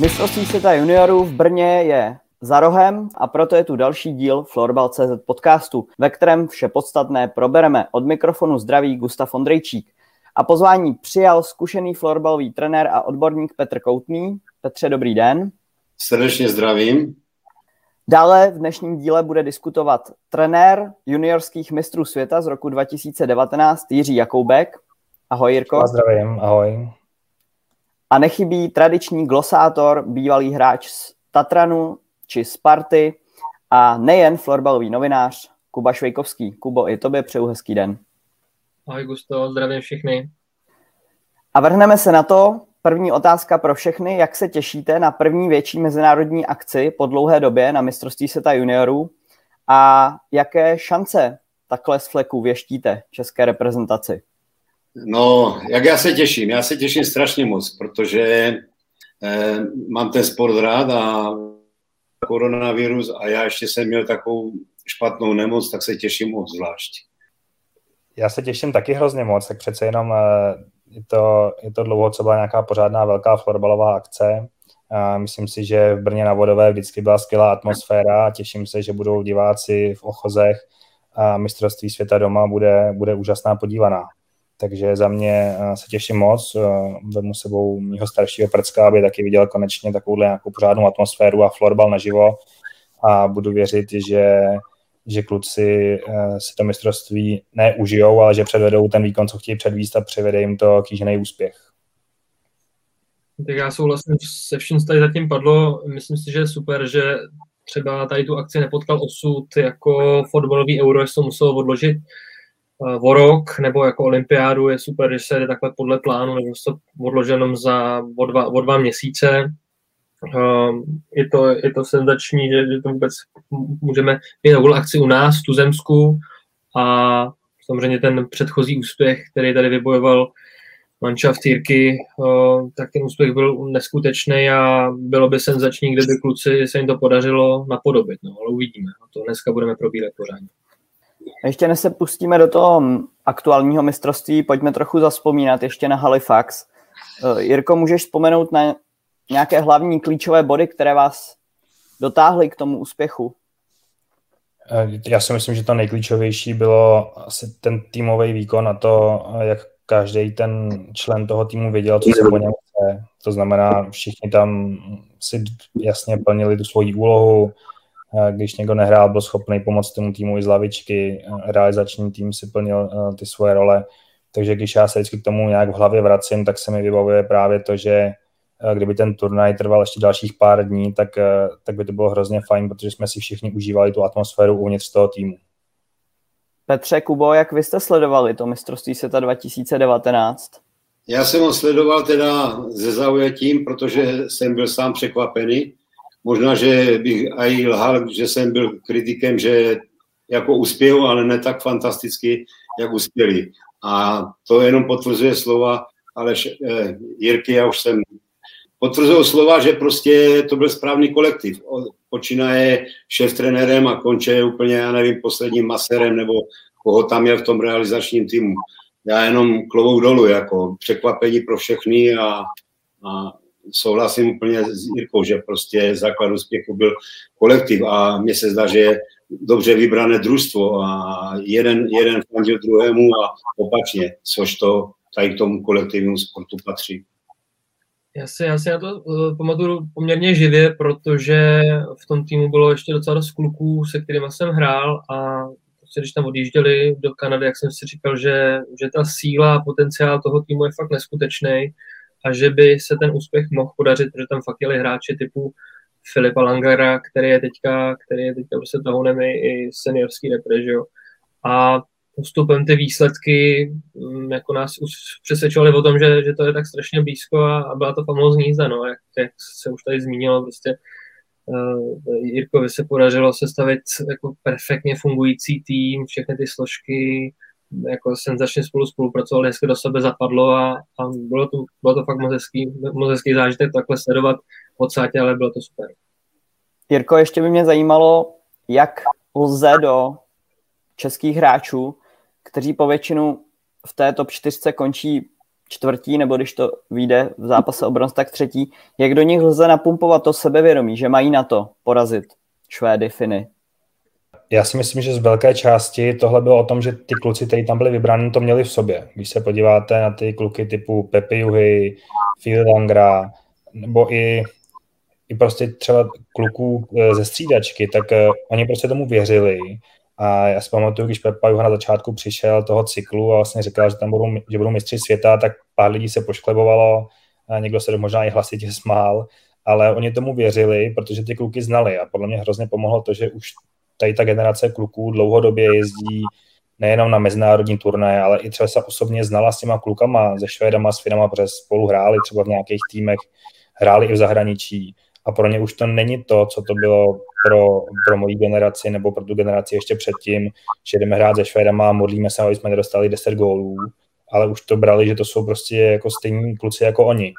Mistrovství světa juniorů v Brně je za rohem a proto je tu další díl Florbal.cz podcastu, ve kterém vše podstatné probereme. Od mikrofonu zdraví Gustav Ondrejčík. A pozvání přijal zkušený florbalový trenér a odborník Petr Koutný. Petře, dobrý den. Srdečně zdravím. Dále v dnešním díle bude diskutovat trenér juniorských mistrů světa z roku 2019 Jiří Jakoubek. Ahoj Jirko. Zdravím, ahoj. A nechybí tradiční glosátor, bývalý hráč z Tatranu či Sparty a nejen florbalový novinář Kuba Švejkovský. Kubo, i tobě přeju hezký den. Ahoj Gusto, zdravím všechny. A vrhneme se na to. První otázka pro všechny. Jak se těšíte na první větší mezinárodní akci po dlouhé době na mistrovství světa juniorů a jaké šance takhle z fleku věštíte české reprezentaci? No, jak já se těším? Já se těším strašně moc, protože eh, mám ten sport rád a koronavirus a já ještě jsem měl takovou špatnou nemoc, tak se těším moc zvlášť. Já se těším taky hrozně moc, tak přece jenom eh, je to, je to dlouho, co byla nějaká pořádná velká florbalová akce. A myslím si, že v Brně na Vodové vždycky byla skvělá atmosféra a těším se, že budou diváci v Ochozech a mistrovství světa doma bude, bude úžasná podívaná. Takže za mě eh, se těším moc, eh, vezmu sebou mýho staršího prcka, aby taky viděl konečně takovouhle nějakou pořádnou atmosféru a florbal naživo a budu věřit, že, že kluci eh, si to mistrovství neužijou, ale že předvedou ten výkon, co chtějí předvíst a přivede jim to kýžený úspěch. Tak já souhlasím se vším, co tady zatím padlo. Myslím si, že je super, že třeba tady tu akci nepotkal osud jako fotbalový euro, že to muselo odložit o rok nebo jako olympiádu je super, že se jde takhle podle plánu, nebo se to odloženo za o dva, o dva měsíce. Ehm, je to, je to senzační, že, že to vůbec můžeme mít takovou akci u nás v Tuzemsku a samozřejmě ten předchozí úspěch, který tady vybojoval manšaft Jirky, eh, tak ten úspěch byl neskutečný a bylo by senzační, kdyby kluci se jim to podařilo napodobit, no, ale uvidíme. A to dneska budeme probírat pořádně. Ještě než se pustíme do toho aktuálního mistrovství, pojďme trochu zaspomínat ještě na Halifax. Eh, Jirko, můžeš vzpomenout na nějaké hlavní klíčové body, které vás dotáhly k tomu úspěchu? Eh, já si myslím, že to nejklíčovější bylo asi ten týmový výkon a to, jak každý ten člen toho týmu věděl, co se po něm chce. To znamená, všichni tam si jasně plnili tu svoji úlohu, když někdo nehrál, byl schopný pomoct tomu týmu i z lavičky, realizační tým si plnil eh, ty svoje role, takže když já se vždycky k tomu nějak v hlavě vracím, tak se mi vybavuje právě to, že eh, kdyby ten turnaj trval ještě dalších pár dní, tak, eh, tak by to bylo hrozně fajn, protože jsme si všichni užívali tu atmosféru uvnitř toho týmu. Petře, Kubo, jak vy jste sledovali to mistrovství světa 2019? Já jsem ho sledoval teda ze zaujatím, protože jsem byl sám překvapený, Možná, že bych i lhal, že jsem byl kritikem, že jako uspěl, ale ne tak fantasticky, jak uspěli. A to jenom potvrzuje slova, ale eh, Jirky, já už jsem potvrzují slova, že prostě to byl správný kolektiv. Počínaje šéf trenérem a konče úplně, já nevím, posledním maserem nebo koho tam je v tom realizačním týmu. Já jenom klovou dolů, jako překvapení pro všechny a, a souhlasím úplně s Jirkou, že prostě základ úspěchu byl kolektiv a mně se zdá, že je dobře vybrané družstvo a jeden, jeden fandil druhému a opačně, což to tady k tomu kolektivnímu sportu patří. Já si, já si na to uh, pamatuju poměrně živě, protože v tom týmu bylo ještě docela dost kluků, se kterými jsem hrál a prostě když tam odjížděli do Kanady, jak jsem si říkal, že, že ta síla a potenciál toho týmu je fakt neskutečný a že by se ten úspěch mohl podařit, protože tam fakt jeli hráči typu Filipa Langara, který je teďka, který je teďka prostě tahonem i seniorský repre, že jo. A postupem ty výsledky mm, jako nás už přesvědčovali o tom, že, že to je tak strašně blízko a, a byla to famózní jízda, no, jak, jak se už tady zmínilo, prostě uh, Jirkovi se podařilo sestavit jako perfektně fungující tým, všechny ty složky, jako senzačně spolu spolupracovali, hezky do sebe zapadlo a, a bylo, to, bylo to fakt moc hezký, moc hezký zážitek takhle sledovat odsátě, ale bylo to super. Jirko, ještě by mě zajímalo, jak lze do českých hráčů, kteří po většinu v té top 4 končí čtvrtí, nebo když to vyjde v zápase o bronz, tak třetí, jak do nich lze napumpovat to sebevědomí, že mají na to porazit Švédy, Finy? Já si myslím, že z velké části tohle bylo o tom, že ty kluci, kteří tam byli vybráni, to měli v sobě. Když se podíváte na ty kluky typu Pepe Juhy, Phil Langra, nebo i, i prostě třeba kluků eh, ze střídačky, tak uh, oni prostě tomu věřili a já si pamatuju, když Pepa Juha na začátku přišel toho cyklu a vlastně říkal, že tam budou, že budou mistři světa, tak pár lidí se pošklebovalo, a někdo se možná i hlasitě smál, ale oni tomu věřili, protože ty kluky znali a podle mě hrozně pomohlo to, že už tady ta generace kluků dlouhodobě jezdí nejenom na mezinárodní turné, ale i třeba se osobně znala s těma klukama, ze Švédama, s Finama, protože spolu hráli třeba v nějakých týmech, hráli i v zahraničí a pro ně už to není to, co to bylo pro, pro moji generaci nebo pro tu generaci ještě předtím, že jdeme hrát se Švédama a modlíme se, aby jsme nedostali 10 gólů, ale už to brali, že to jsou prostě jako stejní kluci jako oni.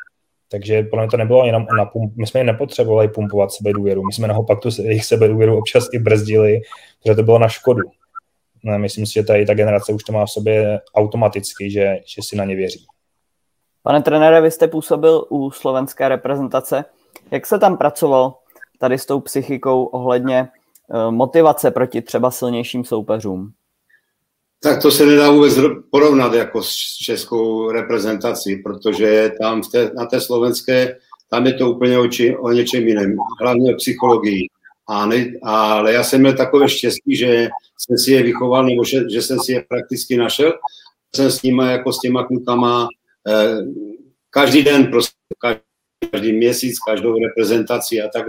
Takže pro mě to nebylo jenom na pump, my jsme je nepotřebovali pumpovat sebe důvěru, my jsme naopak tu jejich sebe důvěru občas i brzdili, protože to bylo na škodu. No, myslím si, že tady ta generace už to má v sobě automaticky, že, že si na ně věří. Pane trenére, vy jste působil u slovenské reprezentace. Jak se tam pracoval tady s tou psychikou ohledně eh, motivace proti třeba silnějším soupeřům? Tak to se nedá vůbec porovnat jako s českou reprezentací, protože tam v té, na té slovenské, tam je to úplně o, či, o něčem jiném, hlavně o psychologii. A ne, ale já jsem měl takové štěstí, že jsem si je vychoval, nebo že, že jsem si je prakticky našel. Jsem s nimi jako s těma klukama eh, každý den, prostě každý měsíc, každou reprezentaci a tak.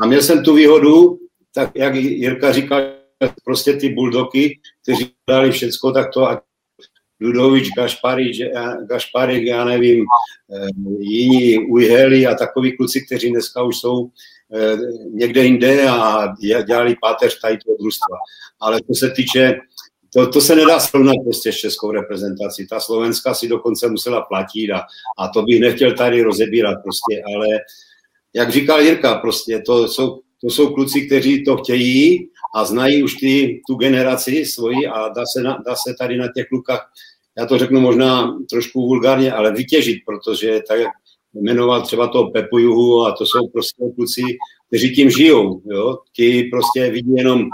A měl jsem tu výhodu, tak jak Jirka říkal, prostě ty buldoky, kteří dali všecko, tak to a Ludovič, Gašparík, Gašparík, já nevím, eh, jiní Ujheli a takový kluci, kteří dneska už jsou eh, někde jinde a dělali páteř tady toho družstva. Ale co se týče, to, to se nedá srovnat prostě s českou reprezentací. Ta Slovenska si dokonce musela platit a, a to bych nechtěl tady rozebírat prostě, ale jak říkal Jirka, prostě to jsou, to jsou kluci, kteří to chtějí a znají už ty, tu generaci svoji a dá se, na, dá se tady na těch klukách, já to řeknu možná trošku vulgárně, ale vytěžit, protože tak, jmenoval třeba toho Pepu Juhu a to jsou prostě kluci, kteří tím žijou, jo? ti prostě vidí jenom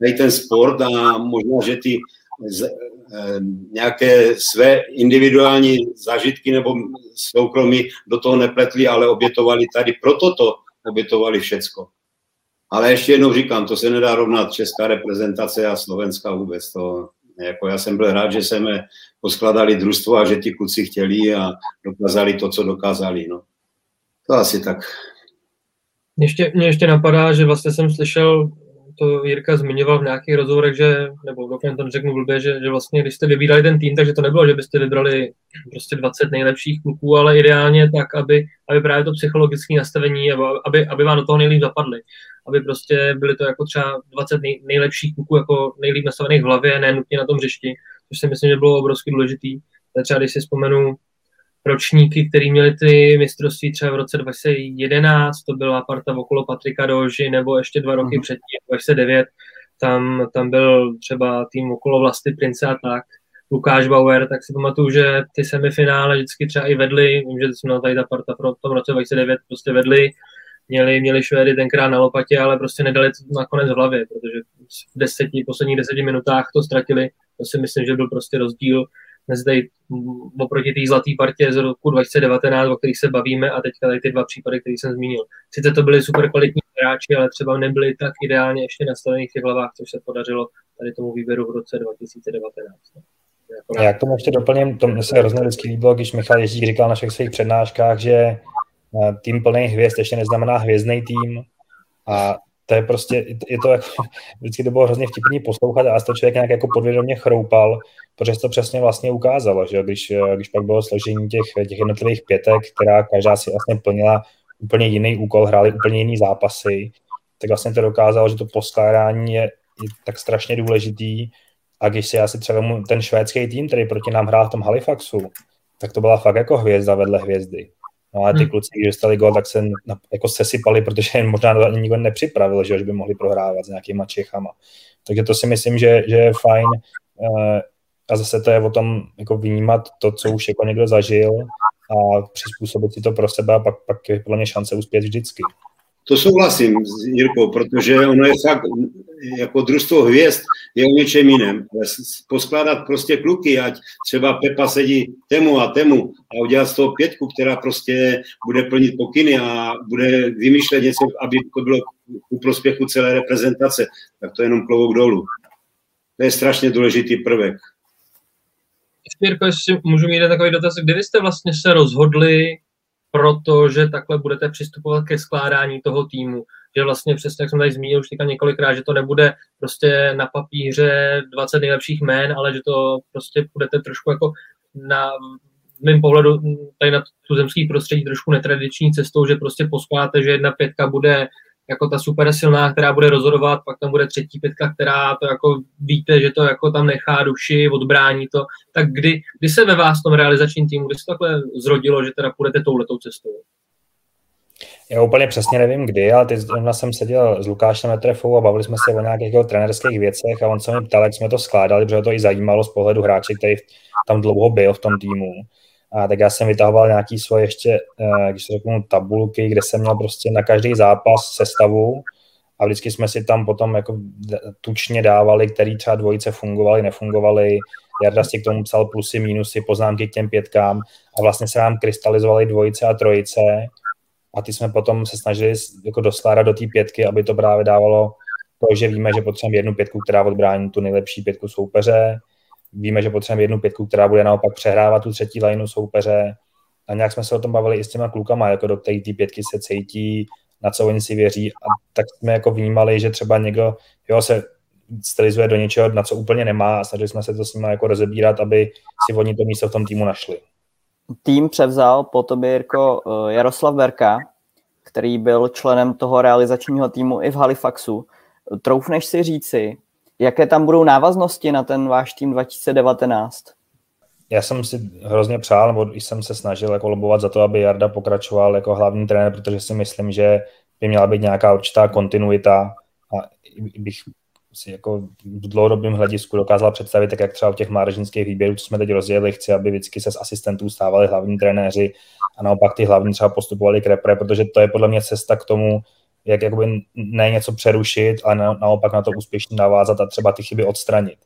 tady ten sport a možná, že ty z, e, nějaké své individuální zážitky nebo soukromí do toho nepletli, ale obětovali tady, proto to obětovali všecko. Ale ještě jednou říkám, to se nedá rovnat česká reprezentace a Slovenska vůbec. To, jako já jsem byl rád, že jsme poskladali družstvo a že ti kluci chtěli a dokázali to, co dokázali. No. To asi tak. Ještě, mě ještě napadá, že vlastně jsem slyšel, to Jirka zmiňoval v nějakých rozhovorech, že, nebo doufám to řeknu blbě, že, že vlastně, když jste vybírali ten tým, takže to nebylo, že byste vybrali prostě 20 nejlepších kluků, ale ideálně tak, aby, aby právě to psychologické nastavení, aby, aby vám do toho nejlíp zapadli aby prostě byly to jako třeba 20 nej, nejlepších kluků, jako nejlíp nastavených v hlavě, ne nutně na tom hřišti, což si myslím, že bylo obrovsky důležitý. Třeba když si vzpomenu ročníky, který měli ty mistrovství třeba v roce 2011, to byla parta okolo Patrika Doži, nebo ještě dva roky mm. předtím, 2009, tam, tam byl třeba tým okolo Vlasty Prince a tak, Lukáš Bauer, tak si pamatuju, že ty semifinále vždycky třeba i vedli, vím, že jsme tady ta parta v tom roce 2009 prostě vedli měli, měli Švédy tenkrát na lopatě, ale prostě nedali to nakonec v hlavě, protože v deseti, posledních deseti minutách to ztratili. To si myslím, že byl prostě rozdíl tady oproti té zlaté partě z roku 2019, o kterých se bavíme, a teďka tady ty dva případy, které jsem zmínil. Sice to byli super kvalitní hráči, ale třeba nebyli tak ideálně ještě nastavení v těch hlavách, což se podařilo tady tomu výběru v roce 2019. Jako Já k tomu ještě doplním, to mě se hrozně vždycky líbilo, když Michal Ježík říkal na všech svých přednáškách, že tým plný hvězd ještě neznamená hvězdný tým a to je prostě, je to jako, vždycky to bylo hrozně vtipný poslouchat a to člověk nějak jako podvědomě chroupal, protože to přesně vlastně ukázalo, že když, když pak bylo složení těch, těch jednotlivých pětek, která každá si vlastně plnila úplně jiný úkol, hráli úplně jiný zápasy, tak vlastně to dokázalo, že to poskládání je, je tak strašně důležitý a když si asi třeba ten švédský tým, který proti nám hrál v tom Halifaxu, tak to byla fakt jako hvězda vedle hvězdy. No a ty hmm. kluci, když dostali gol, tak se jako sesypali, protože jen možná nikdo nepřipravil, že, že by mohli prohrávat s nějakýma Čechama. Takže to si myslím, že, že je fajn. Uh, a zase to je o tom jako vnímat to, co už jako někdo zažil a přizpůsobit si to pro sebe a pak, pak je podle mě šance uspět vždycky. To souhlasím s Jirkou, protože ono je fakt, jako družstvo hvězd je o něčem jiném. Poskládat prostě kluky, ať třeba Pepa sedí temu a temu a udělat z toho pětku, která prostě bude plnit pokyny a bude vymýšlet něco, aby to bylo ku prospěchu celé reprezentace, tak to je jenom klobouk dolů. To je strašně důležitý prvek. Jirko, jestli můžu mít takový dotaz, kdy jste vlastně se rozhodli protože takhle budete přistupovat ke skládání toho týmu. Že vlastně přesně, jak jsem tady zmínil už teďka několikrát, že to nebude prostě na papíře 20 nejlepších jmén, ale že to prostě budete trošku jako na v mém pohledu tady na tuzemský prostředí trošku netradiční cestou, že prostě poskládáte, že jedna pětka bude jako ta super silná, která bude rozhodovat, pak tam bude třetí pětka, která to jako víte, že to jako tam nechá duši, odbrání to, tak kdy, kdy se ve vás tom realizačním týmu, kdy se takhle zrodilo, že teda půjdete touhletou cestou? Já úplně přesně nevím kdy, ale teď jsem seděl s Lukášem Metrefou a bavili jsme se o nějakých jeho trenerských věcech a on se mi ptal, jak jsme to skládali, protože to i zajímalo z pohledu hráče, který tam dlouho byl v tom týmu. A tak já jsem vytahoval nějaký svoje ještě, eh, když to řeknu, tabulky, kde jsem měl prostě na každý zápas sestavu. A vždycky jsme si tam potom jako tučně dávali, který třeba dvojice fungovaly, nefungovaly. Jarda si k tomu psal plusy, minusy, poznámky k těm pětkám. A vlastně se nám krystalizovaly dvojice a trojice. A ty jsme potom se snažili jako dostárat do té pětky, aby to právě dávalo to, že víme, že potřebujeme jednu pětku, která odbrání tu nejlepší pětku soupeře, víme, že potřebujeme jednu pětku, která bude naopak přehrávat tu třetí lineu soupeře. A nějak jsme se o tom bavili i s těma klukama, jako do té pětky se cítí, na co oni si věří. A tak jsme jako vnímali, že třeba někdo jo, se stylizuje do něčeho, na co úplně nemá a snažili jsme se to s nimi jako rozebírat, aby si oni to místo v tom týmu našli. Tým převzal po tobě Jirko eh, Jaroslav Verka, který byl členem toho realizačního týmu i v Halifaxu. Troufneš si říci, Jaké tam budou návaznosti na ten váš tým 2019? Já jsem si hrozně přál, nebo jsem se snažil jako lobovat za to, aby Jarda pokračoval jako hlavní trenér, protože si myslím, že by měla být nějaká určitá kontinuita a bych si jako v dlouhodobém hledisku dokázal představit, tak jak třeba u těch mládežnických výběrů, co jsme teď rozjeli, chci, aby vždycky se z asistentů stávali hlavní trenéři a naopak ty hlavní třeba postupovali k repre, protože to je podle mě cesta k tomu, jak jakoby ne něco přerušit, ale na, naopak na to úspěšně navázat a třeba ty chyby odstranit.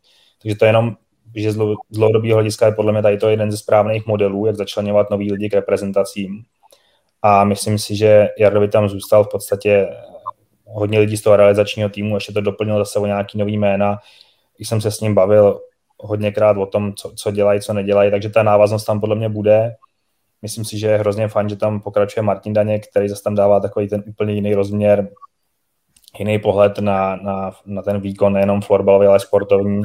Takže to je jenom, že z dlouhodobého hlediska je podle mě tady to jeden ze správných modelů, jak začlenovat nový lidi k reprezentacím. A myslím si, že Jardovi tam zůstal v podstatě hodně lidí z toho realizačního týmu, ještě to doplnil zase o nějaký nový jména. Když jsem se s ním bavil hodněkrát o tom, co, co dělají, co nedělají, takže ta návaznost tam podle mě bude. Myslím si, že je hrozně fajn, že tam pokračuje Martin Daněk, který zase tam dává takový ten úplně jiný rozměr, jiný pohled na, na, na ten výkon, nejenom florbalový, ale sportovní.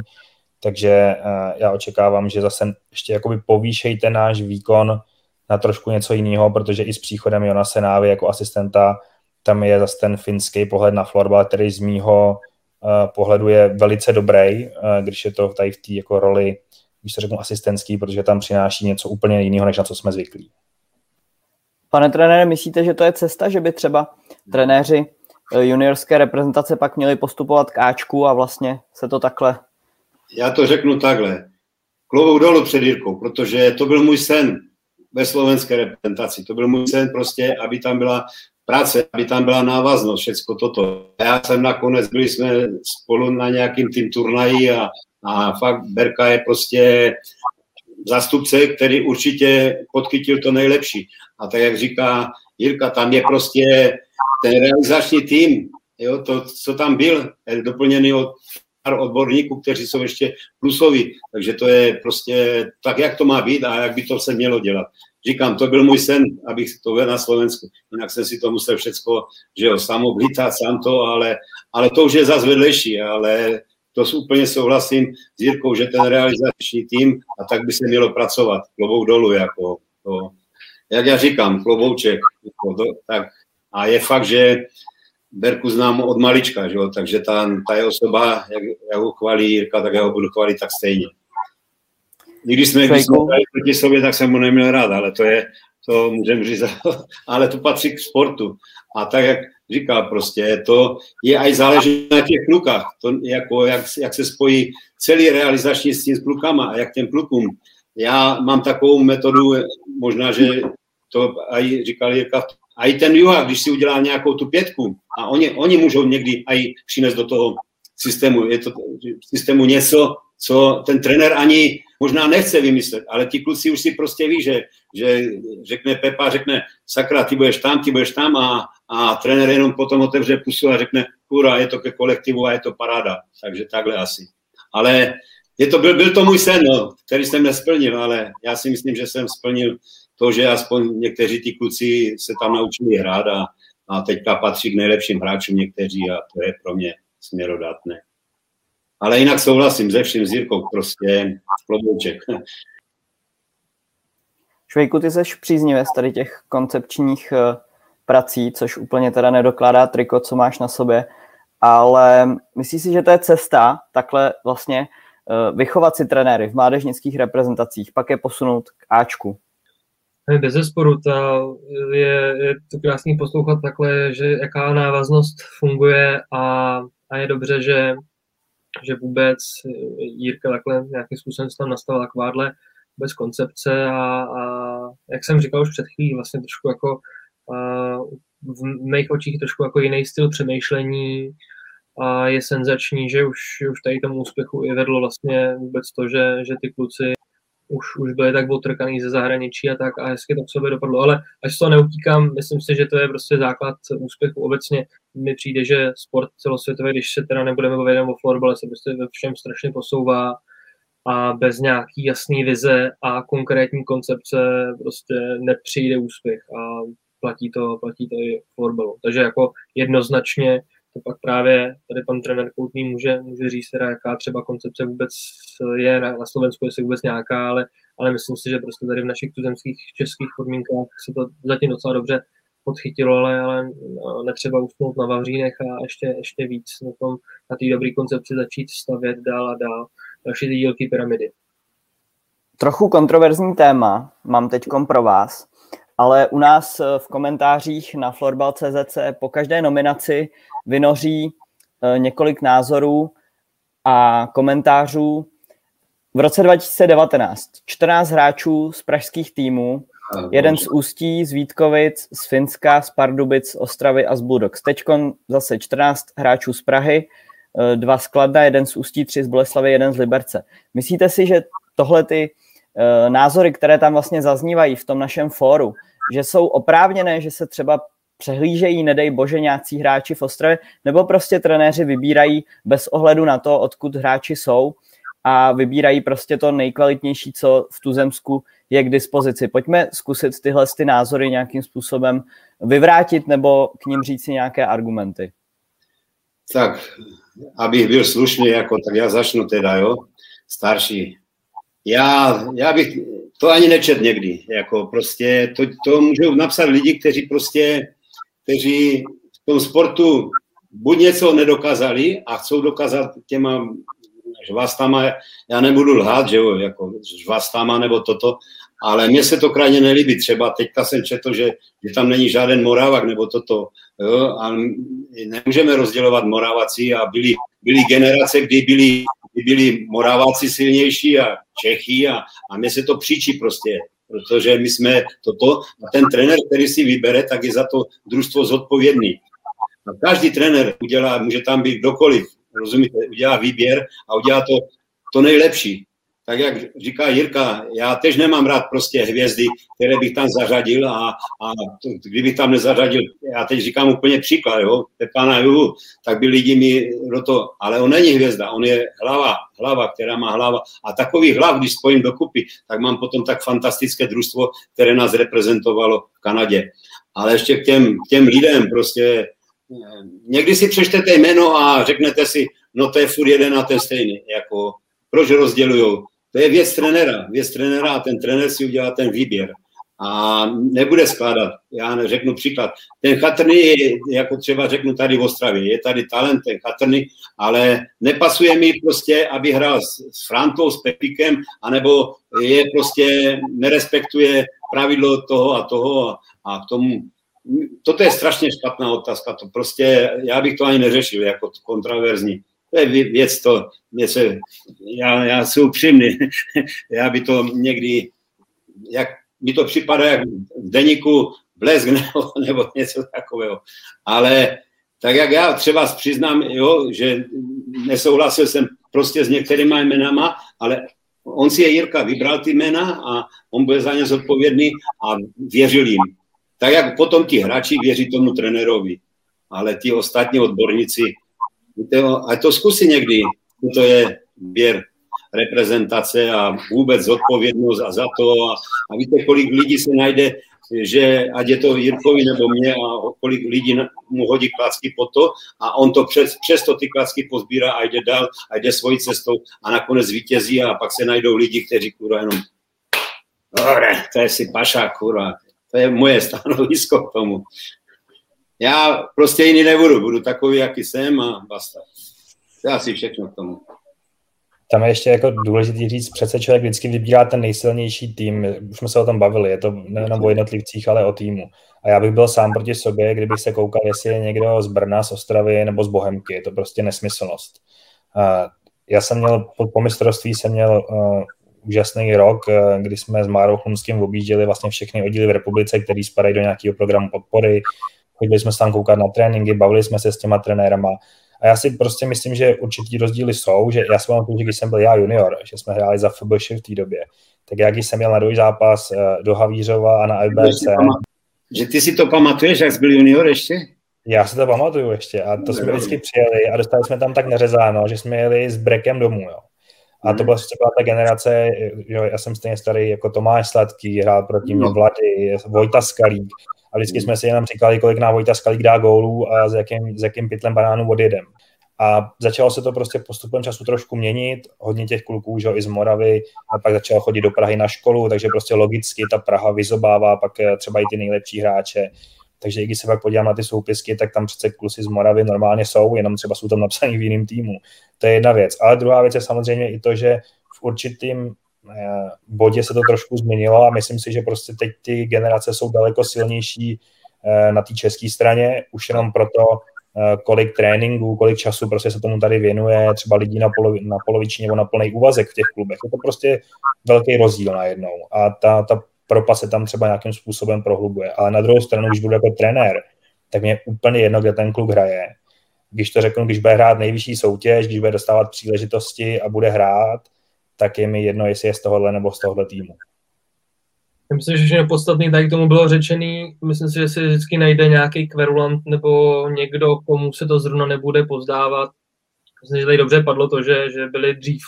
Takže uh, já očekávám, že zase ještě jakoby povýšej ten náš výkon na trošku něco jiného, protože i s příchodem Jona Senávy jako asistenta tam je zase ten finský pohled na florbal, který z mýho uh, pohledu je velice dobrý, uh, když je to tady v té jako roli když se řeknu asistentský, protože tam přináší něco úplně jiného, než na co jsme zvyklí. Pane trenére, myslíte, že to je cesta, že by třeba trenéři eh, juniorské reprezentace pak měli postupovat k Ačku a vlastně se to takhle... Já to řeknu takhle. Klobouk dolů před Jirkou, protože to byl můj sen ve slovenské reprezentaci. To byl můj sen prostě, aby tam byla práce, aby tam byla návaznost, všecko toto. Já jsem nakonec, byli jsme spolu na nějakým tým turnaji a a fakt Berka je prostě zastupce, který určitě podchytil to nejlepší. A tak, jak říká Jirka, tam je prostě ten realizační tým, jo, to, co tam byl, je doplněný od pár odborníků, kteří jsou ještě plusoví. Takže to je prostě tak, jak to má být a jak by to se mělo dělat. Říkám, to byl můj sen, abych to vedl na Slovensku. Jinak jsem si to musel všechno, že jo, sám oblítat, sám to, ale, ale to už je zase vedlejší, ale to úplně souhlasím s Jirkou, že ten realizační tým a tak by se mělo pracovat. Klobouk dolů, jako to, jak já říkám, klobouček. Jako to, tak. A je fakt, že Berku znám od malička, že jo? takže ta, ta je osoba, jak, jak ho chválí Jirka, tak já ho budu chválit tak stejně. I když jsme, když jsme proti sobě, tak jsem mu neměl rád, ale to je, to můžeme říct, ale to patří k sportu. A tak, jak říkal prostě, to je aj záleží na těch klukách, to jako jak, jak se spojí celý realizační s tím s klukama a jak těm klukům. Já mám takovou metodu, možná, že to aj říkal Jirka, a i ten Juha, když si udělá nějakou tu pětku a oni, oni můžou někdy aj přinést do toho systému, je to systému něco, co ten trenér ani možná nechce vymyslet, ale ti kluci už si prostě ví, že, že řekne Pepa, řekne, sakra, ty budeš tam, ty budeš tam a, a trenér jenom potom otevře pusu a řekne, kura, je to ke kolektivu a je to paráda. Takže takhle asi. Ale je to, byl, byl to můj sen, no, který jsem nesplnil, ale já si myslím, že jsem splnil to, že aspoň někteří ty kluci se tam naučili hrát a, a teďka patří k nejlepším hráčům někteří a to je pro mě směrodatné. Ale jinak souhlasím ze vším s Jirkou, prostě klobouček. Švejku, ty jsi příznivě z tady těch koncepčních eh, prací, což úplně teda nedokládá triko, co máš na sobě, ale myslíš si, že to je cesta takhle vlastně eh, vychovat si trenéry v mládežnických reprezentacích, pak je posunout k Ačku? Bez zesporu, ta je, je to krásný poslouchat takhle, že jaká návaznost funguje a, a je dobře, že že vůbec Jirka takhle nějakým způsobem se tam nastavila takováhle vůbec koncepce a, a jak jsem říkal už před chvílí, vlastně trošku jako v mých očích trošku jako jiný styl přemýšlení a je senzační, že už, už tady tomu úspěchu i vedlo vlastně vůbec to, že, že ty kluci už, už byli tak otrkaný ze zahraničí a tak a hezky to k sobě dopadlo. Ale až to neutíkám, myslím si, že to je prostě základ úspěchu obecně. Mi přijde, že sport celosvětový, když se teda nebudeme bavit o florbale, se prostě ve všem strašně posouvá a bez nějaký jasný vize a konkrétní koncepce prostě nepřijde úspěch a platí to, platí to i florbalu. Takže jako jednoznačně to pak právě tady pan trenér Koutný může, může říct teda, jaká třeba koncepce vůbec je na, na Slovensku, jestli vůbec nějaká, ale, ale myslím si, že prostě tady v našich tuzemských českých podmínkách se to zatím docela dobře podchytilo, ale, ale no, netřeba usnout na Vavřínech a ještě, ještě víc na tom, na té dobré koncepci začít stavět dál a dál další ty dílky pyramidy. Trochu kontroverzní téma mám teď pro vás, ale u nás v komentářích na florbal.cz se po každé nominaci vynoří eh, několik názorů a komentářů. V roce 2019 14 hráčů z pražských týmů, jeden z Ústí, z Vítkovic, z Finska, z Pardubic, z Ostravy a z Bulldogs. Teď zase 14 hráčů z Prahy, eh, dva z Kladna, jeden z Ústí, tři z Boleslavy, jeden z Liberce. Myslíte si, že tohle ty eh, názory, které tam vlastně zaznívají v tom našem fóru, že jsou oprávněné, že se třeba přehlížejí, nedej bože, nějací hráči v Ostravě, nebo prostě trenéři vybírají bez ohledu na to, odkud hráči jsou a vybírají prostě to nejkvalitnější, co v Tuzemsku je k dispozici. Pojďme zkusit tyhle ty názory nějakým způsobem vyvrátit nebo k ním říct si nějaké argumenty. Tak, abych byl slušný, jako, tak já začnu teda, jo, starší. Já, já bych to ani nečet někdy, jako prostě, to, to můžou napsat lidi, kteří prostě kteří v tom sportu buď něco nedokázali a chcou dokázat těma žvastama, já nebudu lhát, že jo, jako žvastama nebo toto, ale mně se to krajně nelíbí. Třeba teďka jsem četl, že, že tam není žádný Moravak nebo toto. Jo, a nemůžeme rozdělovat Moravací a byly, byly generace, kdy byli, kdy byli Moraváci silnější a Čechy a, a mně se to příčí prostě protože my jsme toto, a ten trenér, který si vybere, tak je za to družstvo zodpovědný. A každý trenér udělá, může tam být kdokoliv, rozumíte, udělá výběr a udělá to, to nejlepší tak jak říká Jirka, já tež nemám rád prostě hvězdy, které bych tam zařadil a, a kdybych tam nezařadil, já teď říkám úplně příklad, jo, Pepana Juhu, tak by lidi mi do to, ale on není hvězda, on je hlava, hlava, která má hlava a takový hlav, když spojím dokupy, tak mám potom tak fantastické družstvo, které nás reprezentovalo v Kanadě. Ale ještě k těm, k těm lidem prostě, někdy si přečtete jméno a řeknete si, no to je furt jeden a ten stejný, jako proč rozdělují? To je věc trenéra, věc trenéra a ten trenér si udělá ten výběr a nebude skládat. Já neřeknu příklad. Ten Chatrny je, jako třeba řeknu tady v Ostravě, je tady talent ten Chatrny, ale nepasuje mi prostě, aby hrál s, s Frantou, s Pepikem, anebo je prostě nerespektuje pravidlo toho a toho a, a k tomu toto je strašně špatná otázka, to prostě, já bych to ani neřešil jako kontraverzní. To je věc, to, něco, já, já jsem upřímný, já by to někdy, jak mi to připadá, jak v deníku blesk nebo, nebo něco takového. Ale tak jak já třeba přiznám, jo, že nesouhlasil jsem prostě s některýma jménama, ale on si je Jirka vybral ty jména a on byl za ně zodpovědný a věřil jim. Tak jak potom ti hráči věří tomu trenérovi, ale ti ostatní odborníci, a to zkusí někdy, to je běr reprezentace a vůbec zodpovědnost a za to. A, a víte, kolik lidí se najde že ať je to Jirkovi nebo mě a kolik lidí mu hodí klacky po to a on to přes, přesto ty klacky pozbírá a jde dál a jde svojí cestou a nakonec vítězí a pak se najdou lidi, kteří kurva jenom Dobre, to je si paša, kurva. To je moje stanovisko k tomu. Já prostě jiný nebudu, budu takový, jaký jsem a basta. To je asi všechno k tomu tam je ještě jako důležitý říct, přece člověk vždycky vybírá ten nejsilnější tým, už jsme se o tom bavili, je to nejenom o jednotlivcích, ale o týmu. A já bych byl sám proti sobě, kdybych se koukal, jestli je někdo z Brna, z Ostravy nebo z Bohemky, je to prostě nesmyslnost. Já jsem měl, po, po mistrovství jsem měl uh, úžasný rok, uh, kdy jsme s Márou Chlumským objížděli vlastně všechny oddíly v republice, které spadají do nějakého programu podpory. Chodili jsme se tam koukat na tréninky, bavili jsme se s těma trenérama a já si prostě myslím, že určitý rozdíly jsou, že já si pamatuju, že když jsem byl já junior, že jsme hráli za FBŠ v té době, tak já když jsem měl na druhý zápas eh, do Havířova a na FBC. Že ty si to pamatuješ, jak jsi byl junior ještě? Já si to pamatuju ještě a to jsme vždycky přijeli a dostali jsme tam tak neřezáno, že jsme jeli s brekem domů, jo. A to mhm. byla třeba ta generace, jo, já jsem stejně starý jako Tomáš Sladký, hrál proti mě no. Vlady, Vojta Skalík a vždycky hmm. jsme si jenom říkali, kolik nám Vojta Skalík dá gólů a s jakým, s jakým pytlem banánů odjedem. A začalo se to prostě postupem času trošku měnit, hodně těch kluků, že i z Moravy, a pak začalo chodit do Prahy na školu, takže prostě logicky ta Praha vyzobává pak eh, třeba i ty nejlepší hráče. Takže i když se pak podívám na ty soupisky, tak tam přece kluci z Moravy normálně jsou, jenom třeba jsou tam napsaní v jiném týmu. To je jedna věc. Ale druhá věc je samozřejmě i to, že v určitým bodě se to trošku změnilo a myslím si, že prostě teď ty generace jsou daleko silnější eh, na té české straně, už jenom proto, eh, kolik tréninků, kolik času prostě se tomu tady věnuje, třeba lidí na, polovi, na poloviční nebo na plný úvazek v těch klubech. Je to prostě velký rozdíl najednou a ta, ta propa se tam třeba nějakým způsobem prohlubuje. Ale na druhou stranu, když budu jako trenér, tak mě je úplně jedno, kde ten klub hraje. Když to řeknu, když bude hrát nejvyšší soutěž, když bude dostávat příležitosti a bude hrát, tak je mi jedno, jestli je z tohohle nebo z tohohle týmu. Myslím, že všechno podstatný tady k tomu bylo řečený. Myslím si, že si vždycky najde nějaký kverulant nebo někdo, komu se to zrovna nebude pozdávat. Myslím, že tady dobře padlo to, že, že byly dřív